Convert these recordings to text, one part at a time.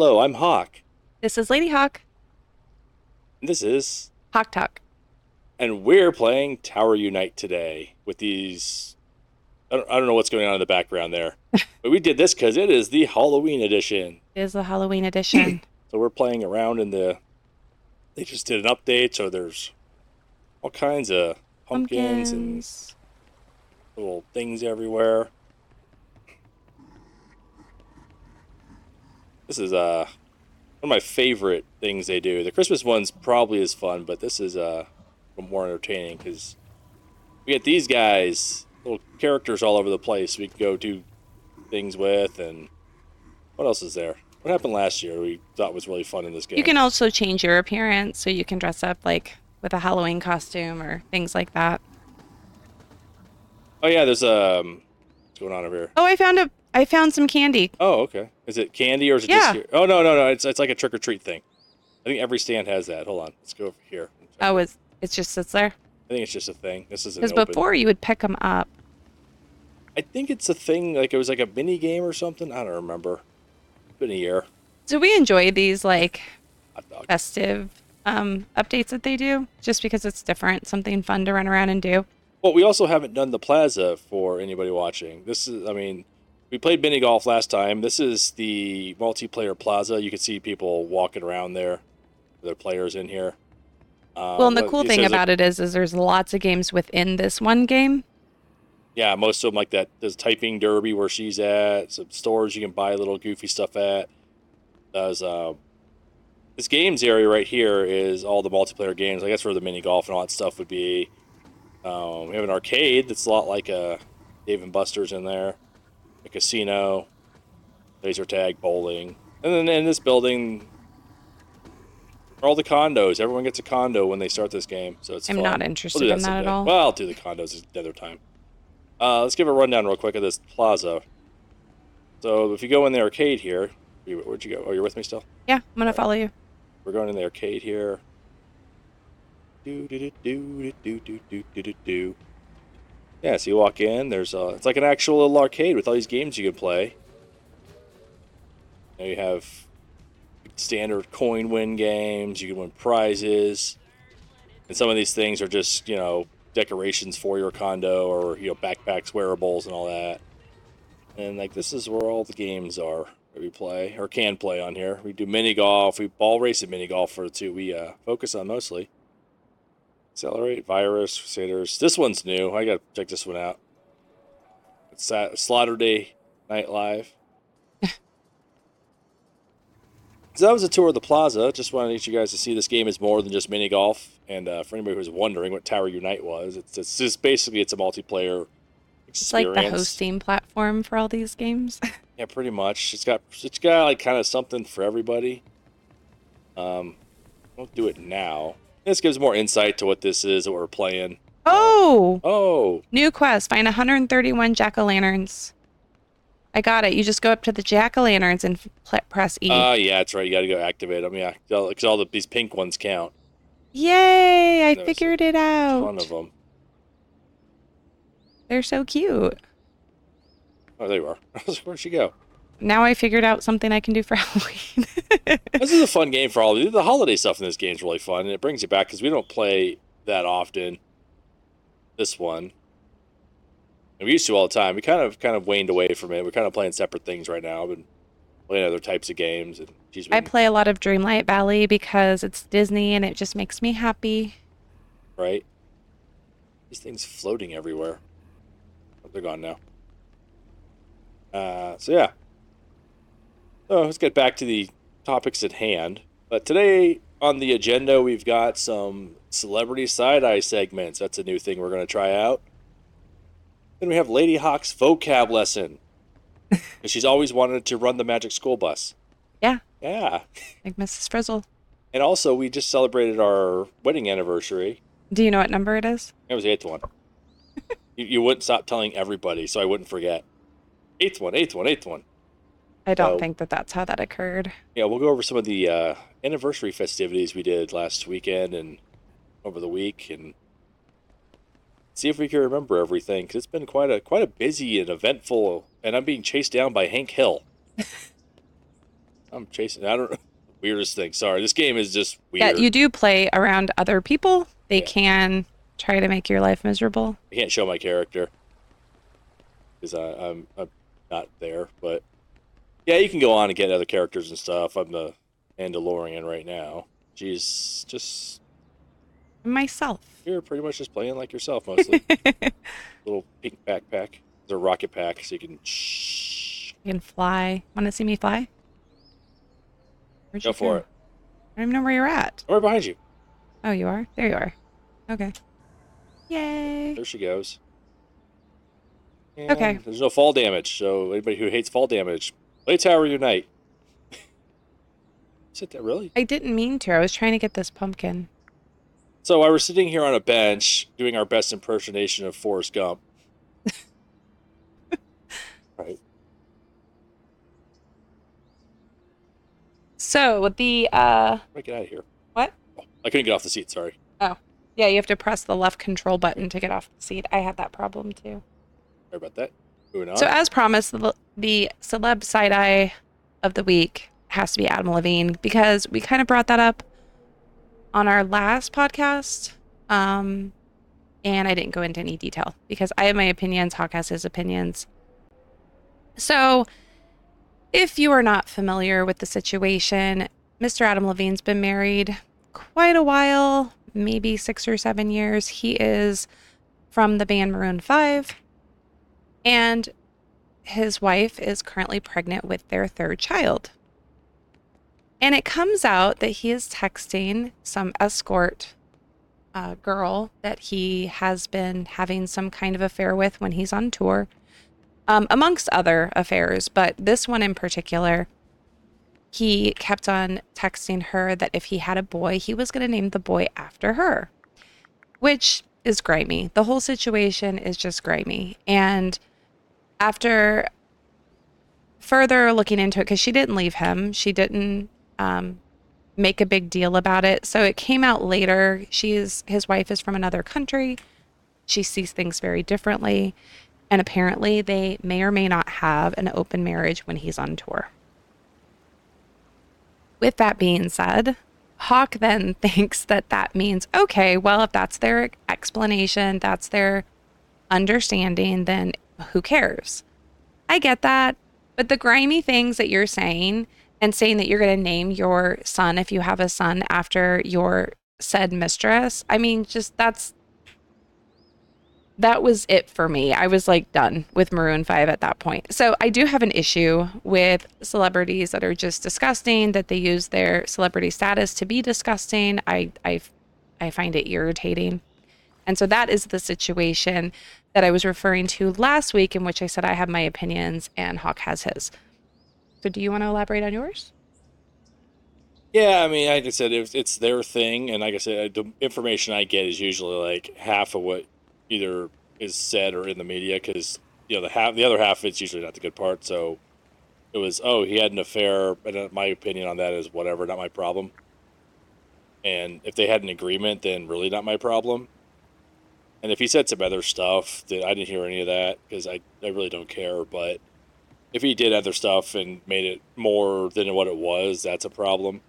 Hello, I'm Hok. This is Lady Hok. This is, Hok Talk. and we're playing Tower Unite today with these. I don't, I don't know what's going on in the background there, but we did this because it is the Halloween edition. It is the Halloween edition. So we're playing around in the. They just did an update, so there's all kinds of pumpkins, and little things everywhere. This is uh one of my favorite things they do. The Christmas one's probably as fun, but this is uh more entertaining because we get these guys, little characters all over the place. We can go do things with, and what else is there? What happened last year? We thought was really fun in this game. You can also change your appearance so you can dress up like with a Halloween costume or things like that. Oh yeah, there's um, what's going on over here? Oh, I found a I found some candy. Oh, okay. Is it candy or is it Yeah. just here? Oh no, no, no. It's it's like a trick or treat thing. I think every stand has that. Hold on, let's go over here. Oh, it's it just sits there. I think it's just a thing. This isn't Because before you would pick them up. I think it's a thing. Like it was like a mini game or something. I don't remember. It's been a year. Do we enjoy these like festive um, updates that they do, just because it's different, something fun to run around and do. Well, we also haven't done the plaza for anybody watching. This is, I mean, we played mini golf last time. This is the multiplayer plaza. You can see people walking around there. There are players in here. Um, well, and the cool thing about it is, is there's lots of games within this one game. Yeah, most of them like that. There's typing derby where she's at. Some stores you can buy little goofy stuff at. There's uh, this games area right here is all the multiplayer games. I guess where the mini golf and all that stuff would be. Um, we have an arcade that's a lot like a Dave and Buster's in there, a casino, laser tag, bowling, and then in this building are all the condos. Everyone gets a condo when they start this game, so it's. I'm fun. not We'll interested in that at all. Well, I'll do the condos another time. Uh, let's give a rundown real quick of this plaza. So if you go in the arcade here, where'd you go? Oh, you're with me still. Yeah, I'm gonna follow you. We're going in the arcade here. Do do do do do do do do do do. Yeah, so you walk in. There's a. It's like an actual little arcade with all these games you can play. Now you have standard coin win games. You can win prizes, and some of these things are just you know decorations for your condo or you know backpacks, wearables, and all that. And like this is where all the games are that we play or can play on here. We do mini golf, we ball race and mini golf for the two we uh, focus on mostly. Accelerate, Virus, Crusaders. This one's new. I gotta check this one out. It's Sat- Slaughter Day Night Live. so that was a tour of the plaza. Just wanted to get you guys to see this game is more than just mini golf. And uh, for anybody who's wondering what Tower Unite was, it's, it's just basically it's a multiplayer It's like the hosting platform for all these games. Yeah, pretty much. It's got it's got like kind of something for everybody. Um, don't do it now. This gives more insight to what this is, what we're playing. oh, Oh, new quest: find 131 jack o' lanterns. I got it. You just go up to the jack o' lanterns and pl- press E. uh, yeah, that's right. You got to go activate them. Yeah, because all the these pink ones count. Yay! I There's figured it out. One of them. They're so cute. Oh, there you are. Where'd she go? Now I figured out something I can do for Halloween. This is a fun game for all of you. The holiday stuff in this game is really fun, and it brings you back because we don't play that often. This one, and we used to all the time. We kind of kind of waned away from it. We're kind of playing separate things right now. Been playing other types of games, and I play a lot of Dreamlight Valley because it's Disney and it just makes me happy. right. These things floating everywhere. They're gone now. Uh, so yeah. So let's get back to the topics at hand. But today on the agenda, we've got some celebrity side eye segments. That's a new thing we're going to try out. Then we have Lady Hok's vocab lesson. she's always wanted to run the magic school bus. Yeah, Yeah. like Mrs. Frizzle. And also, we just celebrated our wedding anniversary. Do you know what number it is? It was the eighth one. you, you wouldn't stop telling everybody, so I wouldn't forget. Eighth one, eighth one, eighth one. I don't Oh. think that that's how that occurred. Yeah, we'll go over some of the uh, anniversary festivities we did last weekend and over the week, and see if we can remember everything. Because it's been quite a quite a busy and eventful. And I'm being chased down by Hank Hill. I'm chasing. I don't. Weirdest thing. Sorry, this game is just weird. Yeah, you do play around other people. They Yeah. can try to make your life miserable. I can't show my character because I'm, I'm not there. But yeah, you can go on and get other characters and stuff. I'm the Mandalorian right now. She's just Myself. you're pretty much just playing like yourself mostly. Little pink backpack. It's a rocket pack, so you can shh. You can fly. Want to see me fly? Where'd Go for it. I don't even know where you're at. I'm right behind you. Oh, you are? There you are. Okay. Yay. There she goes. And Okay. There's no fall damage, so anybody who hates fall damage, play Tower Unite. Is it that really? I didn't mean to. I was trying to get this pumpkin. So while we're sitting here on a bench doing our best impersonation of Forrest Gump. right. So the uh Right, get out of here. what? Oh, I couldn't get off the seat, sorry. Oh. Yeah, you have to press the left control button to get off the seat. I had that problem too. Sorry about that. So as promised, the, the celeb side eye of the week has to be Adam Levine because we kind of brought that up on our last podcast. Um, and I didn't go into any detail because I have my opinions. Hok has his opinions. So, if you are not familiar with the situation, Mr. Adam Levine's been married quite a while, maybe six or seven years. He is from the band Maroon 5 and his wife is currently pregnant with their third child. And it comes out that he is texting some escort uh, girl that he has been having some kind of affair with when he's on tour, um, amongst other affairs. But this one in particular, he kept on texting her that if he had a boy, he was going to name the boy after her, which is grimy. The whole situation is just grimy. And after further looking into it, because she didn't leave him, she didn't um, make a big deal about it. So it came out later. She's his wife is from another country. She sees things very differently. And apparently, they may or may not have an open marriage when he's on tour. With that being said, Hawk then thinks that that means, okay, well, if that's their explanation, that's their understanding, then who cares? I get that. But the grimy things that you're saying and saying that you're going to name your son if you have a son after your said mistress, I mean, just that's that was it for me. I was like done with Maroon 5 at that point. So I do have an issue with celebrities that are just disgusting, that they use their celebrity status to be disgusting. I I I find it irritating. And so that is the situation that I was referring to last week, in which I said I have my opinions and Hok has his. So, do you want to elaborate on yours? Yeah, I mean, like I said, it's, their thing, and like I said, the information I get is usually like half of what either is said or in the media, because you know the half, the other half, it's usually not the good part. So it was, oh, he had an affair, and uh, my opinion on that is whatever, not my problem. And if they had an agreement, then really not my problem. And if he said some other stuff that I didn't hear any of that because I, I really don't care, but if he did other stuff and made it more than what it was, that's a problem.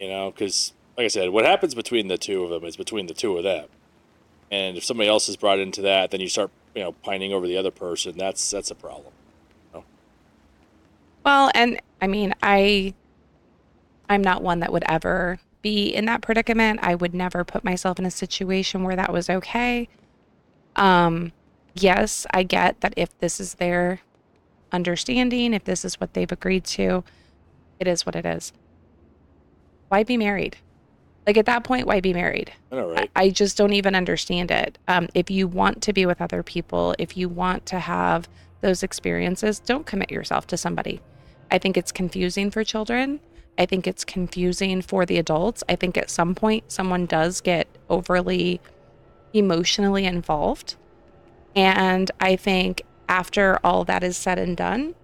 You know, because like I said, what happens between the two of them is between the two of them. And if somebody else is brought into that, then you start, you know, pining over the other person. That's that's a problem. Well, and I mean, I I'm not one that would ever be in that predicament. I would never put myself in a situation where that was okay. Um yes, I get that if this is their understanding, if this is what they've agreed to, it is what it is. Why be married? Like at that point, why be married? I. I just don't even understand it. Um, if you want to be with other people, if you want to have those experiences, don't commit yourself to somebody. I think it's confusing for children. I think it's confusing for the adults. I think at some point someone does get overly emotionally involved. And I think after all that is said and done,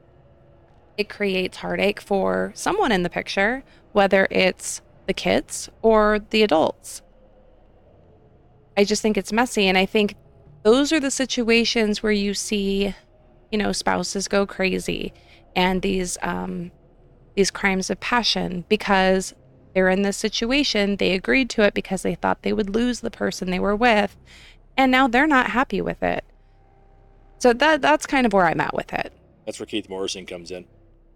it creates heartache for someone in the picture, whether it's the kids or the adults. I just think it's messy. And I think those are the situations where you see, you know, spouses go crazy and these um, these crimes of passion because they're in this situation. They agreed to it because they thought they would lose the person they were with. And now they're not happy with it. So that that's kind of where I'm at with it. That's where Keith Morrison comes in.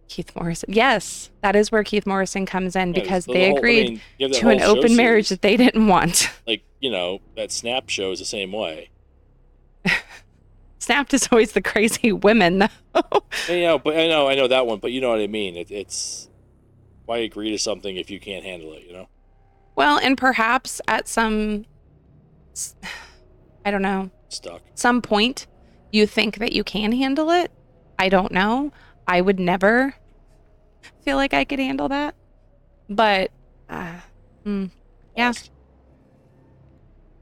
Keith Morrison. Yes, that is where Keith Morrison comes in Yeah, because the they whole- I agreed mean, have that to an open marriage that they didn't want. Like, you know, that Snap show is the same way. Snapped is always the crazy women, though. You know, but I know, I know that one, but you know what I mean. It, it's why agree to something if you can't handle it, you know? well, and perhaps at some, I don't know, Stuck. some point you think that you can handle it. I don't know. I would never feel like I could handle that. But uh, mm. Yeah.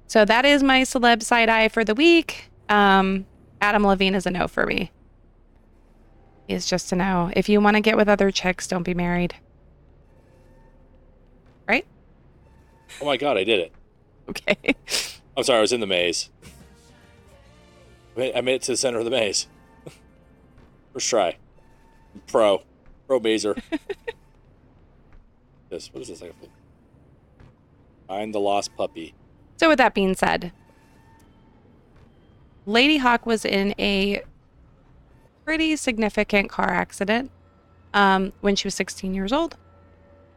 So that is my celeb side eye for the week. Um, Adam Levine is a no for me. He's just a no. If you want to get with other chicks, don't be married. Right? Oh my god, I did it. Okay. I'm sorry, I was in the maze. I made, it to the center of the maze. First try. Pro. Pro mazer. this, what is this? Like Find the lost puppy. So, with that being said, Lady Hok was in a pretty significant car accident um, when she was 16 years old.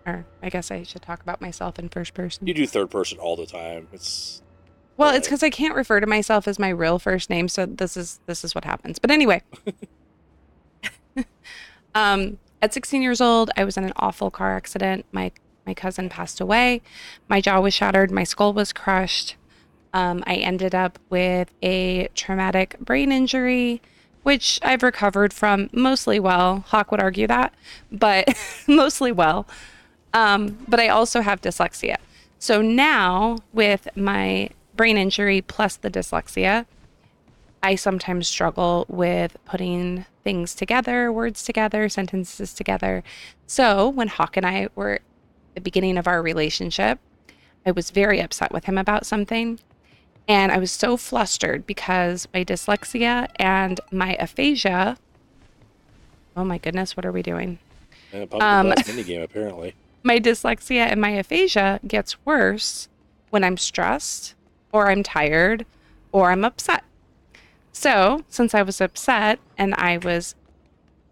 Or I guess I should talk about myself in first person. You do third person all the time. It's Well, it's because I can't refer to myself as my real first name, so this is this is what happens. But anyway, um, at 16 years old, I was in an awful car accident. My my cousin passed away. My jaw was shattered. My skull was crushed. Um, I ended up with a traumatic brain injury, which I've recovered from mostly well. Hok would argue that, but mostly well. Um, but I also have dyslexia. So now, with my brain injury plus the dyslexia, I sometimes struggle with putting things together, words together, sentences together. So when Hok and I were at the beginning of our relationship, I was very upset with him about something. And I was so flustered because my dyslexia and my aphasia. Oh my goodness, what are we doing? and a Um, blast minigame, apparently. my dyslexia and my aphasia gets worse when I'm stressed or I'm tired or I'm upset. So, since I was upset and I was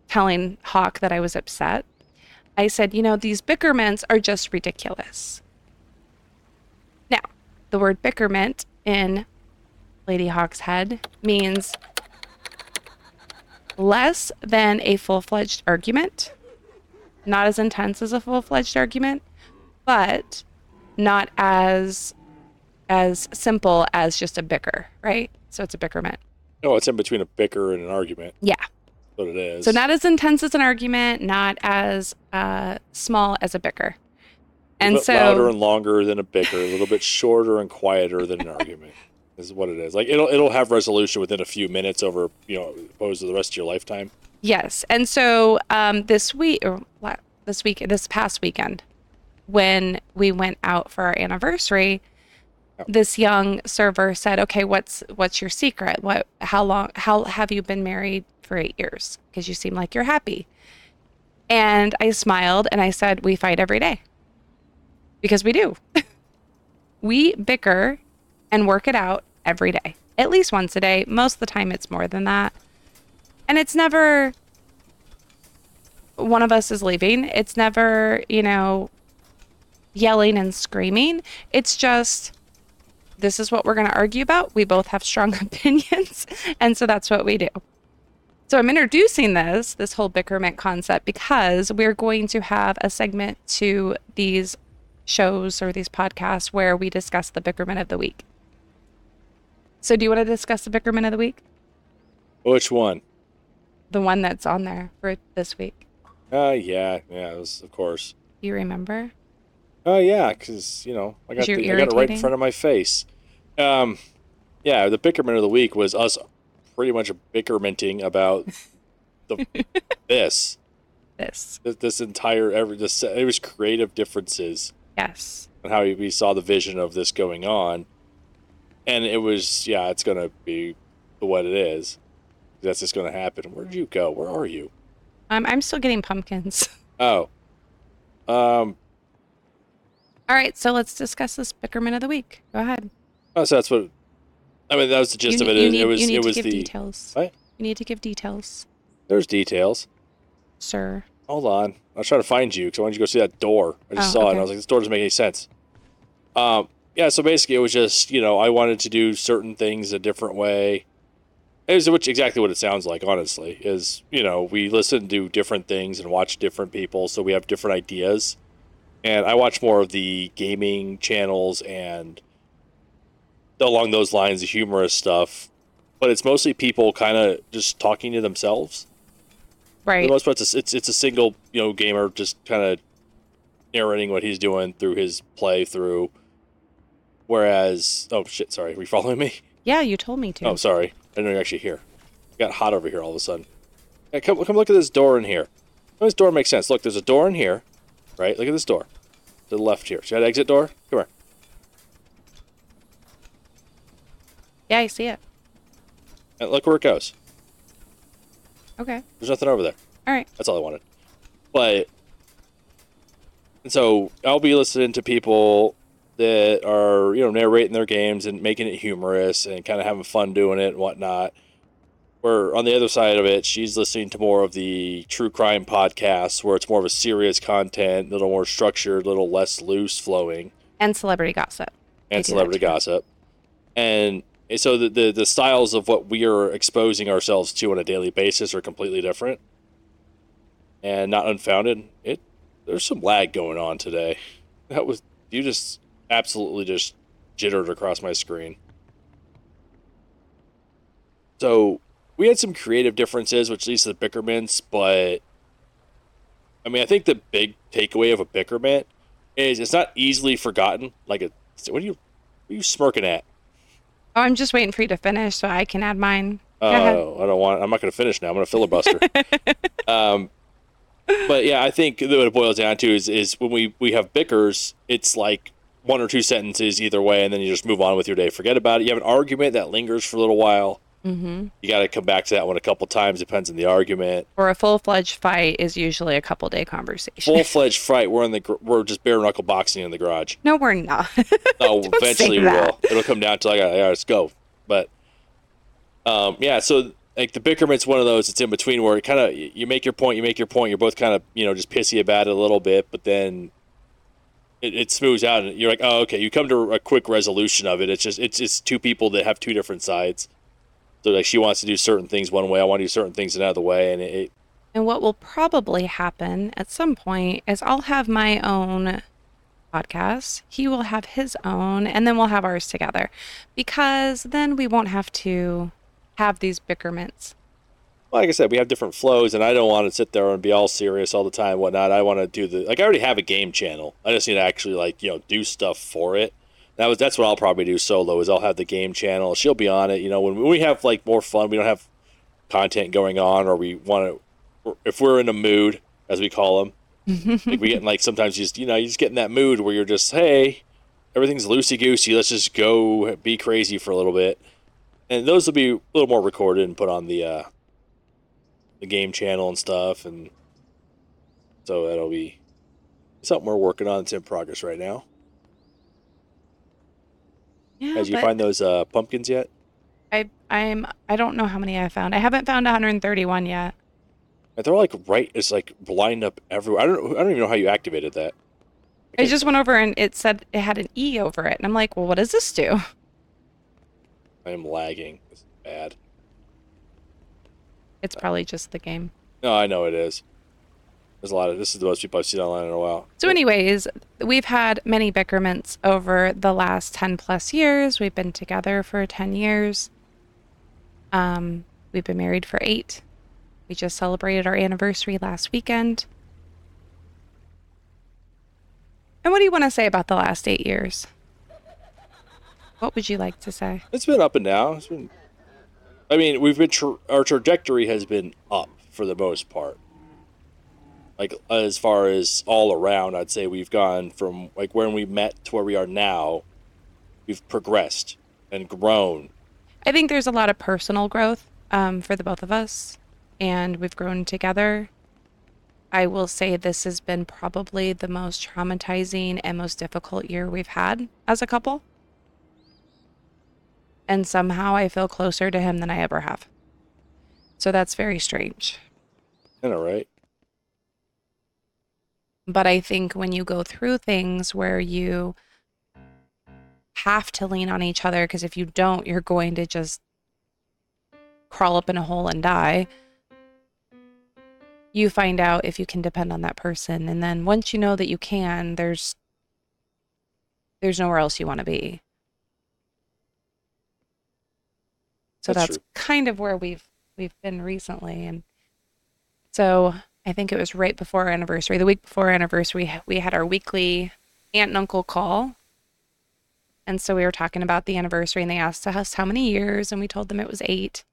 telling Hok that I was upset, I said, you know, these bickerments are just ridiculous. Now, the word bickerment in Lady Hok's head means less than a full fledged argument. Not as intense as a full-fledged argument but not as as simple as just a bicker right? So it's a bickerment. No, it's in between a bicker and an argument. yeah. That's what it is. so not as intense as an argument not as uh small as a bicker and so louder and longer than a bicker, a little bit shorter and quieter than an argument. This is what it is. Like it'll it'll have resolution within a few minutes over you know opposed to the rest of your lifetime. Yes. And so um, this week, or this week, this past weekend, when we went out for our anniversary, this young server said, "Okay, what's what's your secret? What? How long? How have you been married for eight years? Because you seem like you're happy." And I smiled and I said, "We fight every day." Because we do. we bicker and work it out every day, at least once a day. Most of the time, it's more than that. And it's never one of us is leaving. It's never, you know, yelling and screaming. It's just this is what we're going to argue about. We both have strong opinions, and so that's what we do. So I'm introducing this this whole bickerment concept because we're going to have a segment to these shows or these podcasts where we discuss the bickerman of the week. So do you want to discuss the bickerman of the week? Which one? The one that's on there for this week. Uh, yeah, yeah, it was, of course. You remember? Oh yeah, because you know I got the, I got it right in front of my face. Um, yeah, the bickerman of the week was us pretty much bickermenting about the this This. this, this entire every this it was creative differences Yes. and how we saw the vision of this going on, and it was yeah, it's gonna be what it is. That's just gonna happen. Where did you go? Where are you? Um, I'm still getting pumpkins. Oh, Um, All right, so let's discuss this Bickerman of the week. Go ahead. oh, so that's what. I mean, that was the gist you, of it. you It, need, it was. you need It to was give the. details. What? You need to give details, There's details. sir. Hold on. I was trying to find you because I wanted you to go see that door. I just Oh, saw it and. I was like, this door doesn't make any sense. Um, yeah, so basically it was just, you know, I wanted to do certain things a different way. It was which exactly what it sounds like, honestly, is, you know, we listen to different things and watch different people, so we have different ideas. And I watch more of the gaming channels and along those lines, the humorous stuff. But it's mostly people kind of just talking to themselves for Right. the most part, it's a, it's, it's a single you know gamer just kind of narrating what he's doing through his playthrough. Whereas, oh shit, sorry, are you following me? Yeah, you told me to. Oh, sorry, I didn't know you're actually here. It got hot over here all of a sudden. Yeah, come come look at this door in here. This door makes sense. Look, there's a door in here, right? Look at this door to the left here. See that exit door? Come here. Yeah, I see it. And look where it goes. Okay. There's nothing over there. All right. That's all I wanted. But and so I'll be listening to people that are you know narrating their games and making it humorous and kind of having fun doing it and whatnot. Where on the other side of it, she's listening to more of the true crime podcasts where it's more of a serious content, a little more structured, a little less loose flowing And celebrity gossip. And celebrity gossip. And so the, the the styles of what we are exposing ourselves to on a daily basis are completely different. And not unfounded. It there's some lag going on today. That was you just absolutely just jittered across my screen. So we had some creative differences, which leads to the bickerments, but I mean I think the big takeaway of a bickerment is it's not easily forgotten. Like a what are you what are you smirking at? Oh, I'm just waiting for you to finish so I can add mine. Oh, I don't want. I'm not going to finish now. I'm going to filibuster. um, but yeah, I think that what it boils down to is is when we we have bickers, it's like one or two sentences either way, and then you just move on with your day. Forget about it. You have an argument that lingers for a little while. Mm-hmm. You got to come back to that one a couple times. Depends on the argument. Or a full fledged fight is usually a couple day conversation. Full fledged fight. We're in the we're just bare knuckle boxing in the garage. no, we're not. Oh, Don't eventually we will. It'll come down to like, all right, let's go. But um, yeah, so like the bickerment's one of those. It's in between where it kind of you make your point, you make your point. You're both kind of you know just pissy about it a little bit, but then it, it smooths out, and you're like, oh, okay. You come to a quick resolution of it. It's just it's just two people that have two different sides. So like she wants to do certain things one way, I want to do certain things another way, and it, And what will probably happen at some point is I'll have my own podcast. He will have his own, and then we'll have ours together because then we won't have to have these bickerments. like I said, we have different flows, and I don't want to sit there and be all serious all the time, whatnot. I want to do the like I already have a game channel. I just need to actually like you know do stuff for it. That was that's what I'll probably do solo. Is I'll have the game channel. She'll be on it. You know, when we have like more fun, we don't have content going on, or we want to. If we're in a mood, as we call them, like we get in, like sometimes you just you know you just get in that mood where you're just hey, everything's loosey goosey. Let's just go be crazy for a little bit, and those will be a little more recorded and put on the. uh the game channel and stuff and so that'll be something we're working on it's in progress right now Yeah, Did you find those uh, pumpkins yet I I'm I don't know how many I found. I haven't found 131 yet. they're like right it's like lined up everywhere i don't i don't even know how you activated that I just went over and it said it had an E over it, and I'm like, well, what does this do? i am lagging this is bad It's probably just the game. no i know it is there's a lot of this is the most people i've seen online in a while So, anyways, we've had many bickerments over the last 10 plus years. We've been together for 10 years. Um, we've been married for eight. We just celebrated our anniversary last weekend. And what do you want to say about the last eight years? What would you like to say? it's been up and down it's been i mean we've been tra- our trajectory has been up for the most part like as far as all around i'd say we've gone from like when we met to where we are now we've progressed and grown I think there's a lot of personal growth um, for the both of us, and we've grown together. I will say this has been probably the most traumatizing and most difficult year we've had as a couple. And somehow I feel closer to him than I ever have. So that's very strange. I know, right? But I think when you go through things where you have to lean on each other, because if you don't, you're going to just crawl up in a hole and die. You find out if you can depend on that person. And then once you know that you can, there's there's nowhere else you want to be. So That's that's, kind of where we've we've been recently and so I think it was right before our anniversary, the week before our anniversary, we had our weekly aunt and uncle call. And so we were talking about the anniversary and they asked us how many years and we told them it was 8.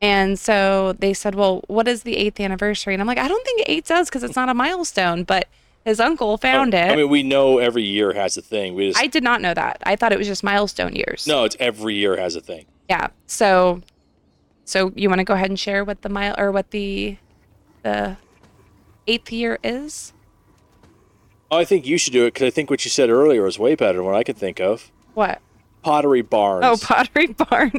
And so they said, "Well, what is the 8th anniversary?" And I'm like, "I don't think 8 does cuz it's not a milestone, but his uncle found oh, I, it. I mean, we know every year has a thing. We just I did not know that. I thought it was just milestone years. no, it's every year has a thing. Yeah. So so you want to go ahead and share what the mile or what the the eighth year is? Oh, I think you should do it because I think what you said earlier was way better than what I could think of. What? Pottery Barns. Oh, Pottery Barn.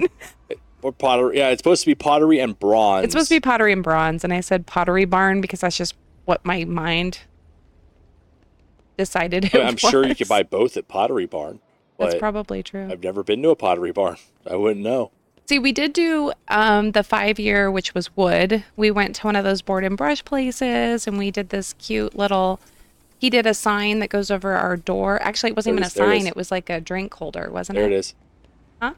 or pottery. Yeah, it's supposed to be pottery and bronze. it's supposed to be Pottery and Bronze, and I said Pottery Barn because that's just what my mind decided. It I mean, I'm sure you could buy both at Pottery Barn, That's probably true. I've never been to a Pottery Barn. I wouldn't know. See, we did do um, the five year, which was wood. We went to one of those board and brush places, and we did this cute little. He did a sign that goes over our door. Actually, it wasn't There even a is, it sign; it was like a drink holder, wasn't There it? There it is. Huh?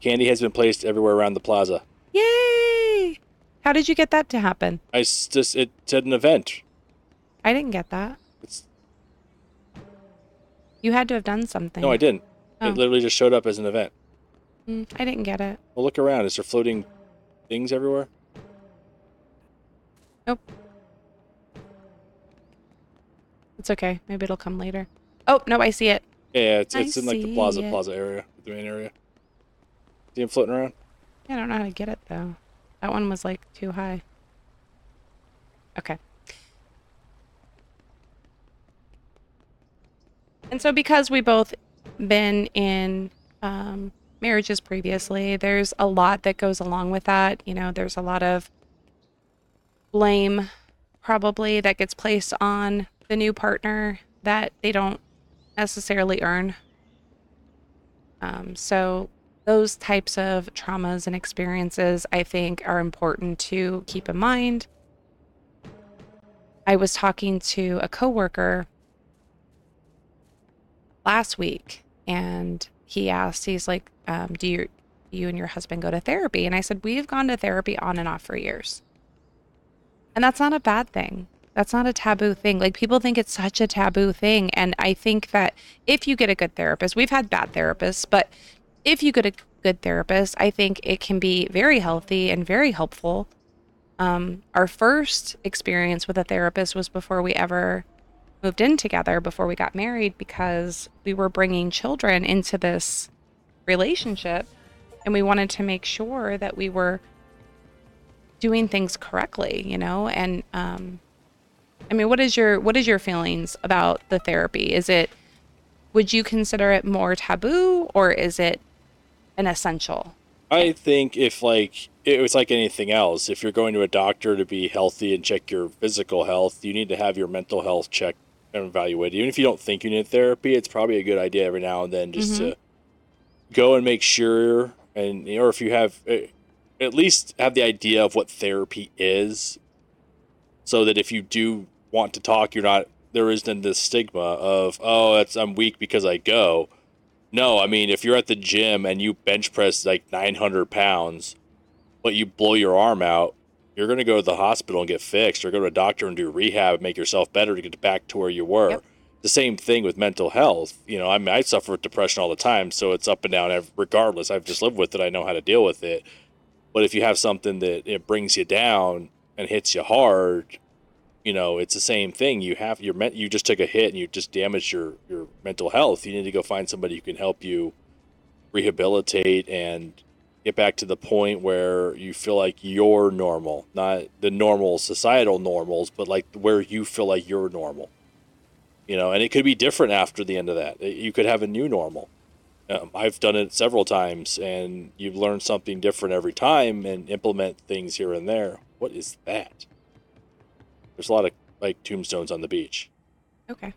Candy has been placed everywhere around the plaza. Yay! How did you get that to happen? I s- just it said an event. I didn't get that. It's, You had to have done something. no, I didn't. Oh. It literally just showed up as an event. Mm, I didn't get it. Well, look around. Is there floating things everywhere? Nope. It's okay. Maybe it'll come later. Oh no, I see it. Yeah, it's, I it's in like the plaza it. plaza area, the main area. See him floating around? I don't know how to get it though. That one was like too high. Okay. And so because we both been in um, marriages previously, there's a lot that goes along with that. You know, there's a lot of blame probably that gets placed on the new partner that they don't necessarily earn. Um, so those types of traumas and experiences, I think, are important to keep in mind. I was talking to a coworker last week, and he asked, he's like, um, "Do you, you and your husband go to therapy?" And I said, "We've gone to therapy on and off for years, and that's not a bad thing. That's not a taboo thing. Like people think it's such a taboo thing, and I think that if you get a good therapist, we've had bad therapists, but if you get a good therapist, I think it can be very healthy and very helpful. Um, our first experience with a therapist was before we ever moved in together, before we got married, because we were bringing children into this relationship and we wanted to make sure that we were doing things correctly, you know? And, um, I mean, what is your, what is your feelings about the therapy? Is it, would you consider it more taboo or is it an essential? I think if like it was like anything else, if you're going to a doctor to be healthy and check your physical health, you need to have your mental health checked and evaluated. Even if you don't think you need therapy, it's probably a good idea every now and then just to go and make sure, and or if you have eh, at least have the idea of what therapy is, so that if you do want to talk, you're not there isn't this stigma of oh, that's I'm weak because I go. No, I mean if you're at the gym and you bench press like 900 pounds, but you blow your arm out, you're gonna go to the hospital and get fixed, or go to a doctor and do rehab, and make yourself better to get back to where you were. Yep. The same thing with mental health. You know, I mean, I suffer with depression all the time, so it's up and down. Regardless, I've just lived with it. I know how to deal with it. But if you have something that it brings you down and hits you hard, you know, it's the same thing. You have your men- you just took a hit and you just damaged your your mental health. You need to go find somebody who can help you rehabilitate and get back to the point where you feel like you're normal, not the normal societal normals, but like where you feel like you're normal. You know, and it could be different after the end of that. You could have a new normal. Um, I've done it several times, and you've learned something different every time and implement things here and there. What is that? There's a lot of like tombstones on the beach. Okay.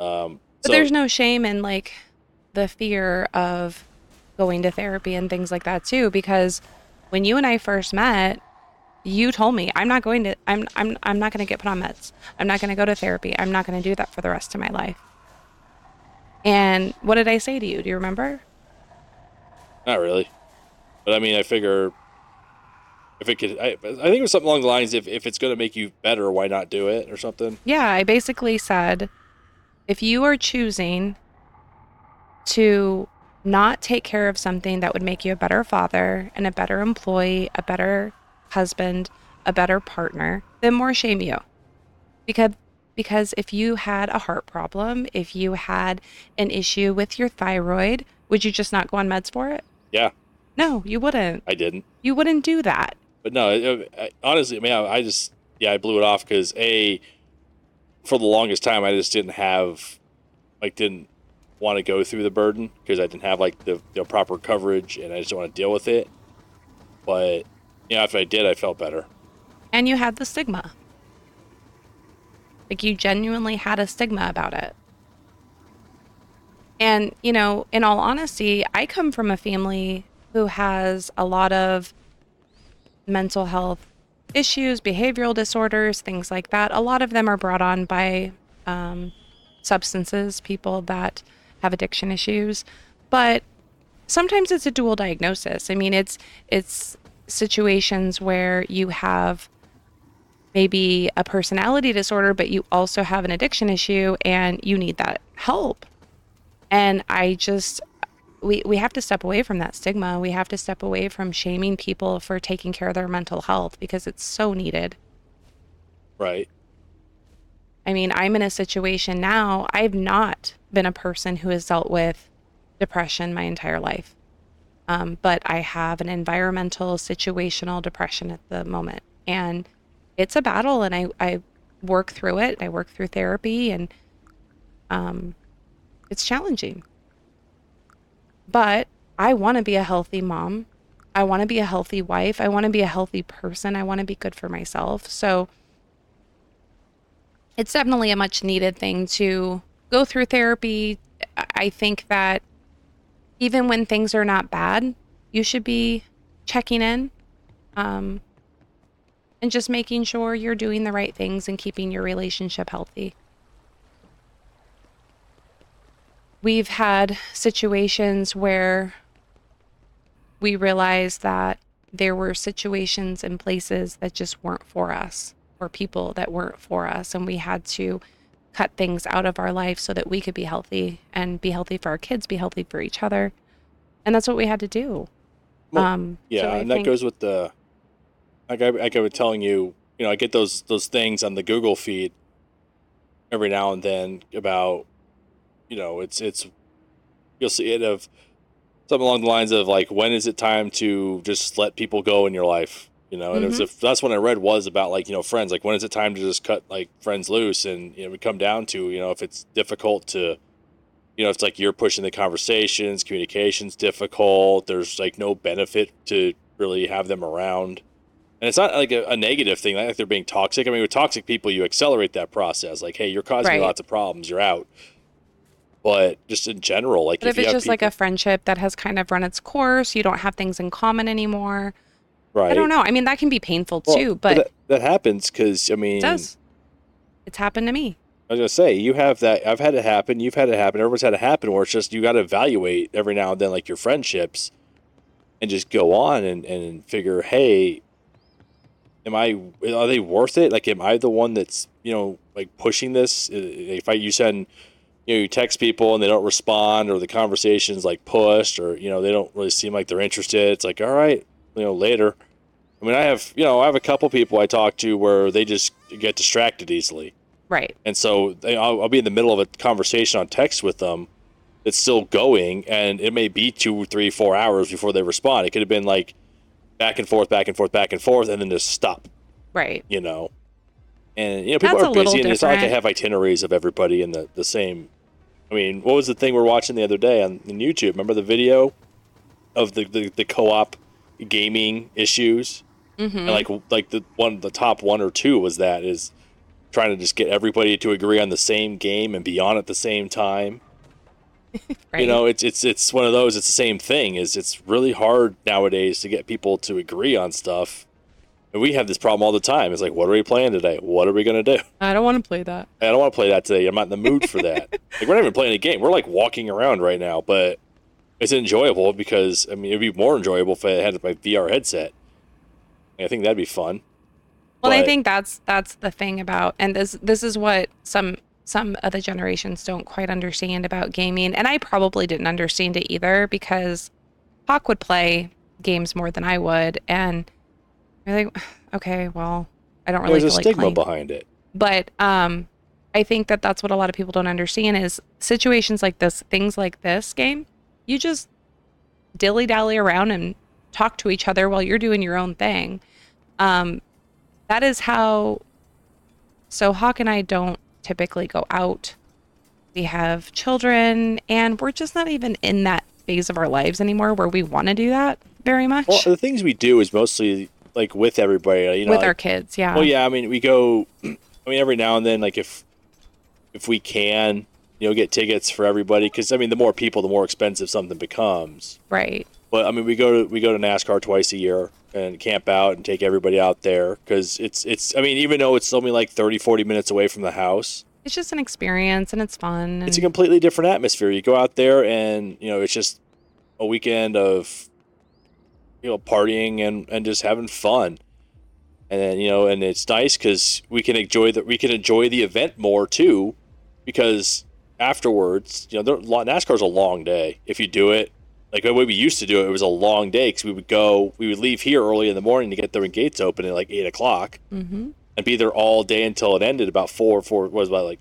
Um, But so- there's no shame in like the fear of going to therapy and things like that too because when you and I first met, you told me I'm not going to I'm I'm I'm not going to get put on meds. I'm not going to go to therapy. I'm not going to do that for the rest of my life. And what did I say to you? Do you remember? Not really. But I mean, I figure if it could, I, I think it was something along the lines if, if it's going to make you better, why not do it or something? Yeah, I basically said if you are choosing to not take care of something that would make you a better father and a better employee, a better husband, a better partner, then more shame you. Because because if you had a heart problem, if you had an issue with your thyroid, would you just not go on meds for it? Yeah, No, you wouldn't. I didn't. You wouldn't do that. But no, I, honestly, I mean, I, I just, yeah, I blew it off because A, for the longest time, I just didn't have, like, didn't want to go through the burden because I didn't have, like, the, the proper coverage and I just don't want to deal with it. But, you know, if I did, I felt better. And you had the stigma. Like you genuinely had a stigma about it. And, you know, in all honesty, I come from a family who has a lot of mental health issues, behavioral disorders, things like that. A lot of them are brought on by um, substances, people that have addiction issues. But sometimes it's a dual diagnosis. I mean, it's it's situations where you have maybe a personality disorder, but you also have an addiction issue and you need that help. And I just we we have to step away from that stigma. We have to step away from shaming people for taking care of their mental health because it's so needed. Right. I mean, I'm in a situation now, I've not been a person who has dealt with depression my entire life. Um, but I have an environmental situational depression at the moment. And it's a battle, and I, I work through it. I work through therapy, and um, it's challenging. But I want to be a healthy mom. I want to be a healthy wife. I want to be a healthy person. I want to be good for myself. So, it's definitely a much needed thing to go through therapy. I think that even when things are not bad, you should be checking in um, and just making sure you're doing the right things and keeping your relationship healthy. We've had situations where we realized that there were situations and places that just weren't for us or people that weren't for us and we had to cut things out of our life so that we could be healthy and be healthy for our kids be healthy for each other and that's what we had to do Well, um Yeah, so and that goes with the like I like I was telling you, you know, I get those those things on the Google feed every now and then about you know, it's it's you'll see it of something along the lines of like when is it time to just let people go in your life? You know, and it was Mm-hmm. if that's what I read was about like, you know, friends, like when is it time to just cut like friends loose and you know, we come down to, you know, if it's difficult to you know, it's like you're pushing the conversations, communication's difficult, there's like no benefit to really have them around. And it's not like a, a negative thing, like they're being toxic. I mean, with toxic people, you accelerate that process. Like, hey, you're causing Right. lots of problems, you're out. But just in general, like but if, you it's just like a friendship that has kind of run its course you don't have things in common anymore right. i don't know i mean that can be painful Well, too but that, that happens because I mean, it does it's happened to me I was gonna say you have that. I've had it happen. You've had it happen. Everyone's had it happen. Where it's just you got to evaluate every now and then, like your friendships, and just go on and and figure, hey, am I are they worth it? Like, am I the one that's you know like pushing this? If I you send you know you text people and they don't respond, or the conversation's like pushed, or you know they don't really seem like they're interested. It's like, all right, you know, later. I mean, I have you know I have a couple people I talk to where they just get distracted easily. right And so they, I'll, I'll be in the middle of a conversation on text with them, It's still going, and it may be two, three, four hours before they respond. It could have been like back and forth, back and forth, back and forth, and then just stop. Right. You know, and you know people That's are busy, and it's not like I have itineraries of everybody in the the same. I mean, what was the thing we're watching the other day on, on YouTube? Remember the video of the the, the co-op gaming issues? Mm-hmm. And like like the one the top one or two was that is trying to just get everybody to agree on the same game and be on at the same time. right. You know, it's it's it's one of those. It's the same thing. Is it's really hard nowadays to get people to agree on stuff. And we have this problem all the time. It's like, what are we playing today? What are we gonna do? I don't want to play that. I don't want to play that today. I'm not in the mood for that. like we're not even playing a game. We're like walking around right now, but it's enjoyable because I mean it'd be more enjoyable if I had my VR headset. I think that'd be fun. Well, I think that's that's the thing about, and this this is what some some other generations don't quite understand about gaming, and I probably didn't understand it either because Hok would play games more than I would, and you're like, okay, well, I don't really There's a like stigma playing. behind it. But um, I think that that's what a lot of people don't understand is situations like this, things like this game, you just dilly dally around and talk to each other while you're doing your own thing. Um, that is how. So Hok and I don't typically go out. We have children, and we're just not even in that phase of our lives anymore where we want to do that very much Well, the things we do is mostly like with everybody. You know, with like- our kids. Yeah. Well, yeah. I mean, we go. I mean, every now and then, like if if we can, know, get tickets for everybody because I mean, the more people, the more expensive something becomes. Right. But I mean, we go to we go to NASCAR twice a year and camp out and take everybody out there because it's it's. I mean, even though it's only like 30, 40 minutes away from the house, It's just an experience, and it's fun. it's a completely different atmosphere. You go out there and you know it's just a weekend of you know partying and and just having fun. And then you know, and it's nice because we can enjoy the we can enjoy the event more too, because afterwards, you know, there- NASCAR's a long day. If you do it like the way we used to do it, it was a long day because we would go, we would leave here early in the morning to get the gates open at like eight o'clock Mhm. and be there all day until it ended about four four was about like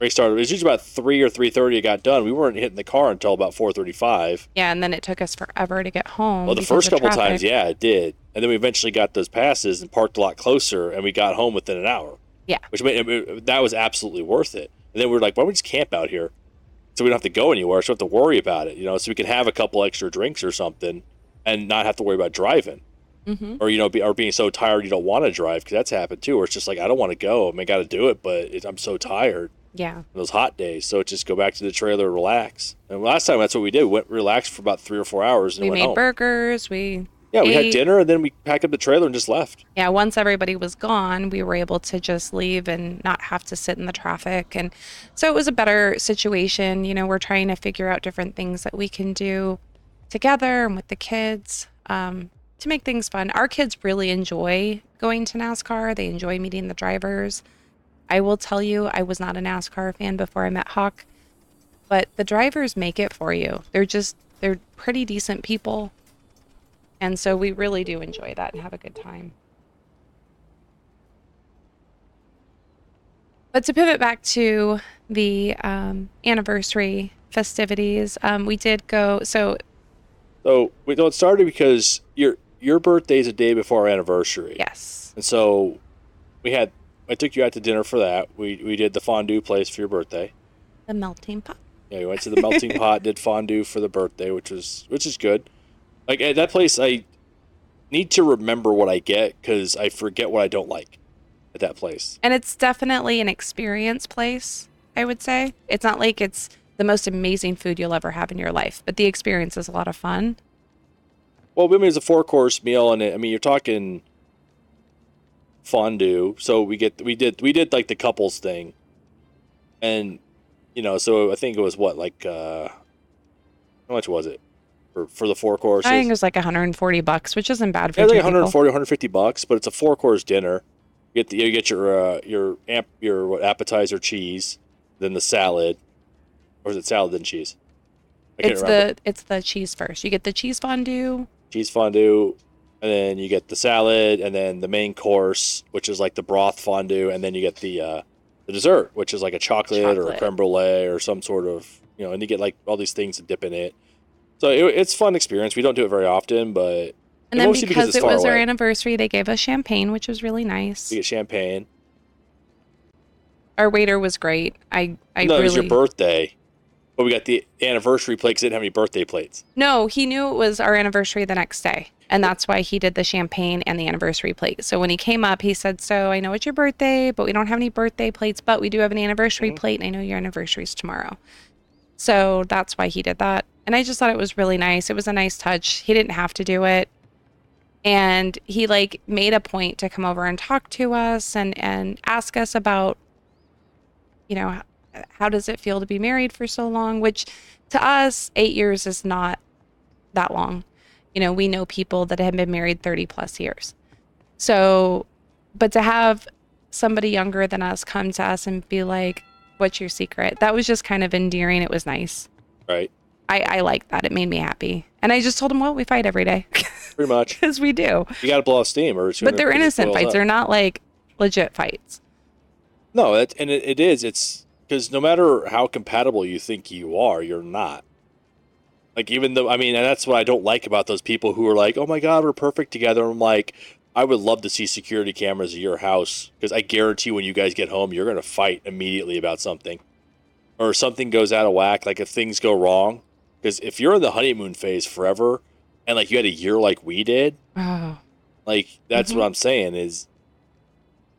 race started it was usually about three or three thirty it got done we weren't hitting the car until about four thirty five Yeah, and then it took us forever to get home. well the first couple traffic. times yeah it did and then we eventually got those passes and parked a lot closer and we got home within an hour Yeah. which made that was absolutely worth it and then we were like why don't we just camp out here so we don't have to go anywhere so we don't have to worry about it you know so we can have a couple extra drinks or something and not have to worry about driving Mhm. or you know, be, or being so tired you don't want to drive because that's happened too. Where it's just like I don't want to go. I mean, got to do it, but it, I'm so tired Yeah. those hot days. So just go back to the trailer, relax. And last time that's what we did. We went relaxed for about three or four hours and We made home. burgers. We yeah, we had dinner and then we packed up the trailer and just left. yeah, once everybody was gone, we were able to just leave and not have to sit in the traffic. And so it was a better situation. You know, we're trying to figure out different things that we can do together and with the kids um, to make things fun. Our kids really enjoy going to NASCAR, they enjoy meeting the drivers. I will tell you, I was not a NASCAR fan before I met Hok, but the drivers make it for you. They're just, they're pretty decent people. And so we really do enjoy that and have a good time. But to pivot back to the um, anniversary festivities, um, we did go. So, So we don't started because your your birthday is a day before our anniversary. yes. And so we had I took you out to dinner for that. We we did the fondue place for your birthday. The melting pot. Yeah, we went to the melting pot, did fondue for the birthday, which was which is good. Like at that place, I need to remember what I get because I forget what I don't like at that place. And it's definitely an experience place, I would say. It's not like it's the most amazing food you'll ever have in your life, but the experience is a lot of fun. Well, I mean, it's a four course meal, and it, I mean, you're talking fondue. So we get we did we did like the couples thing, and you know, so I think it was what like uh how much was it for for the four courses? I think it was like 140 bucks, which isn't bad for Yeah, it's two like people. 140, 150 bucks, but it's a four course dinner. You get the, you get your uh, your amp your what, appetizer cheese, then the salad, or is it salad then cheese? I can't It's remember. the it's the cheese first. You get the cheese fondue. cheese fondue, and then you get the salad, and then the main course, which is like the broth fondue, and then you get the uh, the dessert, which is like a chocolate, or a creme brulee or some sort of you know, and you get like all these things to dip in it. So it, it's fun experience. We don't do it very often, but And then mostly because because, it was our anniversary, they gave us champagne, which was really nice. we get champagne. Our waiter was great. I I no, really it was your birthday, but we got the anniversary plate because it didn't have any birthday plates. No, he knew it was our anniversary the next day. And that's why he did the champagne and the anniversary plate. So when he came up, he said, So I know it's your birthday, but we don't have any birthday plates, but we do have an anniversary Mhm. plate. And I know your anniversary is tomorrow. So that's why he did that. And I just thought it was really nice. It was a nice touch. He didn't have to do it. And he like made a point to come over and talk to us and, and ask us about, you know, how does it feel to be married for so long? Which to us, eight years is not that long. You know, we know people that have been married 30 plus years. So, but to have somebody younger than us come to us and be like, What's your secret? That was just kind of endearing. It was nice. Right, I, I like that. It made me happy. And I just told him, Well, we fight every day pretty much. because we do. You got to blow off steam, or But they're innocent fights. up. They're not like legit fights. No, it, and it, it is. It's because no matter how compatible you think you are, you're not. Like even though I mean, and that's what I don't like about those people who are like, "Oh my God, we're perfect together." I'm like, I would love to see security cameras at your house because I guarantee when you guys get home, you're gonna fight immediately about something, or something goes out of whack. Like if things go wrong, because if you're in the honeymoon phase forever, and like you had a year like we did, Oh, like that's Mhm. what I'm saying is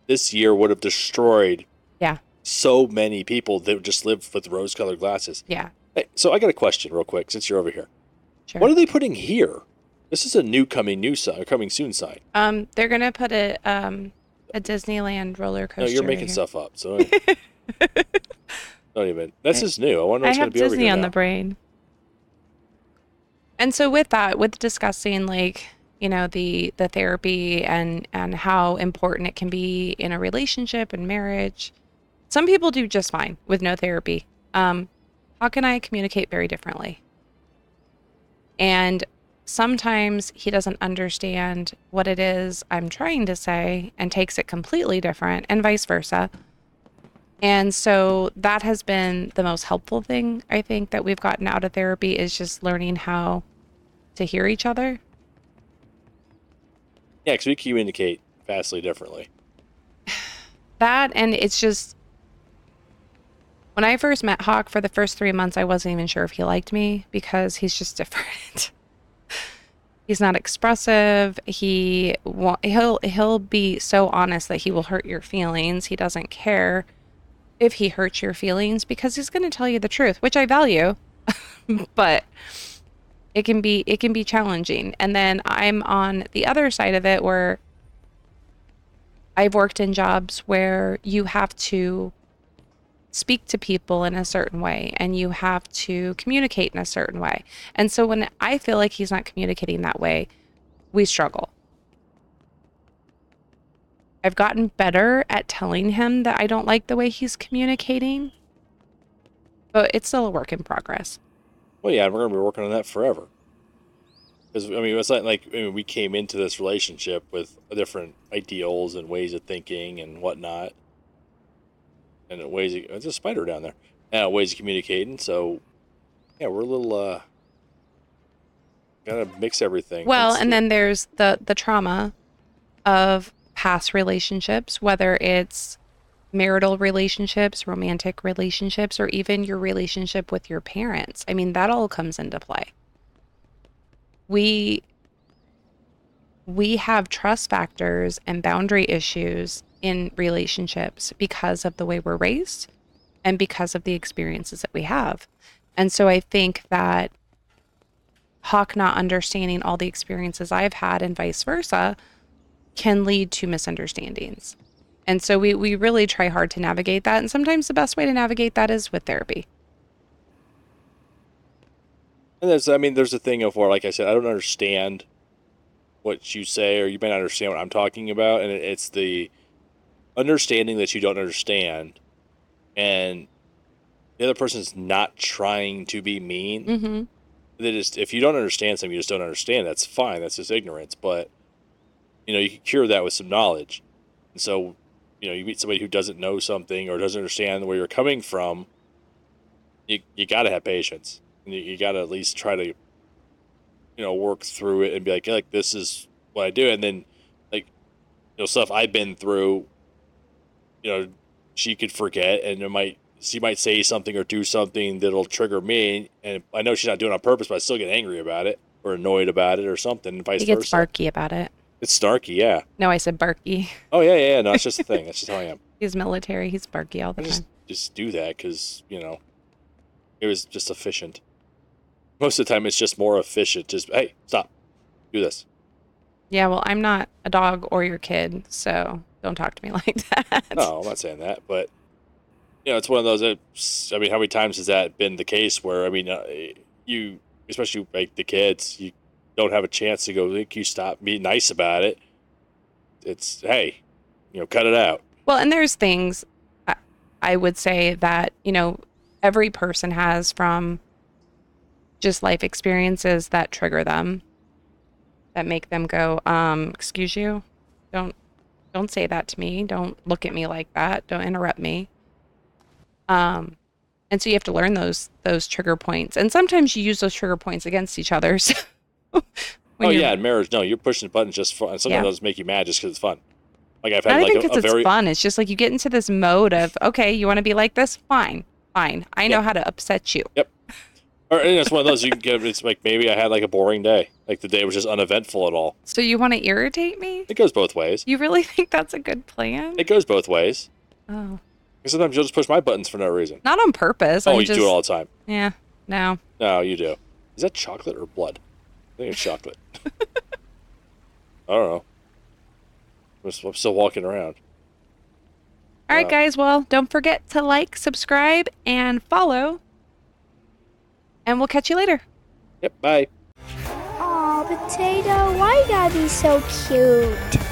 this year would have destroyed Yeah. so many people that just live with rose colored glasses. yeah. Hey, so I got a question real quick since you're over here. Sure. What are they putting here? This is a new coming new sign, coming soon sign. um, they're going to put a, um, a Disneyland roller coaster. No, you're making here. stuff up. So don't, even. That's just new. I wonder I what's gonna be over Disney here on now. the brain. And so with that, with discussing like, you know, the the therapy and and how important it can be in a relationship and marriage, some people do just fine with no therapy. Um, Hok and I communicate very differently. And sometimes he doesn't understand what it is I'm trying to say and takes it completely different, and vice versa. And so that has been the most helpful thing I think that we've gotten out of therapy is just learning how to hear each other. Yeah, because we communicate vastly differently. That and it's just when I first met Hok for the first three months, I wasn't even sure if he liked me because he's just different. he's not expressive. He wa- he'll he'll be so honest that he will hurt your feelings. He doesn't care if he hurts your feelings because he's going to tell you the truth, which I value. but it can be it can be challenging. And then I'm on the other side of it where I've worked in jobs where you have to speak to people in a certain way and you have to communicate in a certain way. And so when I feel like he's not communicating that way, we struggle. I've gotten better at telling him that I don't like the way he's communicating, but it's still a work in progress. Well, yeah, we're going to be working on that forever. Because I mean, it's not like I mean, we came into this relationship with different ideals and ways of thinking and whatnot, and ways. Of, there's a spider down there. and ways of communicating. So, yeah, we're a little. uh Gotta mix everything. Well, and the- then there's the the trauma of past relationships, whether it's marital relationships, romantic relationships, or even your relationship with your parents. I mean, that all comes into play. We we have trust factors and boundary issues in relationships because of the way we're raised and because of the experiences that we have. And so I think that Hok not understanding all the experiences I've had and vice versa can lead to misunderstandings. And so we, we really try hard to navigate that. And sometimes the best way to navigate that is with therapy. And there's, I mean, there's a thing of where, like I said, I don't understand what you say, or you may not understand what I'm talking about, and it's the understanding that you don't understand, and the other person's not trying to be mean. Mm-hmm. They just, if you don't understand something, you just don't understand. That's fine. That's just ignorance. But you know, you can cure that with some knowledge. And so, you know, you meet somebody who doesn't know something or doesn't understand where you're coming from. you you got to have patience. And you, you got to at least try to, you know, work through it and be like, like this is what I do, and then like, you know, stuff I've been through. You know, she could forget, and it might she might say something or do something that'll trigger me, and I know she's not doing it on purpose, but I still get angry about it or annoyed about it or something, and vice He gets versa. barky about it. It's snarky, yeah. No, I said barky. Oh yeah, yeah. yeah. No, it's just a thing. That's just how I am. He's military. He's barky all the I just time. just do that because you know it was just efficient. Most of the time, it's just more efficient. Just hey, stop, do this. Yeah, well, I'm not a dog or your kid, so don't talk to me like that. No, I'm not saying that, but you know, it's one of those. It's, I mean, how many times has that been the case? Where I mean, uh, you, especially like the kids, you don't have a chance to go. Can you stop? Be nice about it. It's hey, you know, cut it out. Well, and there's things I, I would say that, you know, every person has from just life experiences that trigger them, that make them go, um, excuse you, don't don't say that to me. Don't look at me like that. Don't interrupt me. Um, and so you have to learn those those trigger points. And sometimes you use those trigger points against each other. So oh yeah, in marriage, no, you're pushing buttons just for, fun. Sometimes Yeah. those make you mad just because it's fun. Like I've Not had like a, a it's very fun. It's just like you get into this mode of, okay, you want to be like this? Fine, fine. I know Yeah. how to upset you. Yep. Or and it's one of those you can get. It's like maybe I had like a boring day. Like the day was just uneventful at all. So you want to irritate me? It goes both ways. You really think that's a good plan? It goes both ways. Oh, Sometimes you'll just push my buttons for no reason. not on purpose. Oh, I'm you just, do it all the time. Yeah, no. No, you do. Is that chocolate or blood? I think it's chocolate. I don't know. I'm s- I'm still walking around. All right, Uh, guys. Well, don't forget to like, subscribe, and follow. And we'll catch you later. Yep. Bye. Aw, potato, why you gotta be so cute?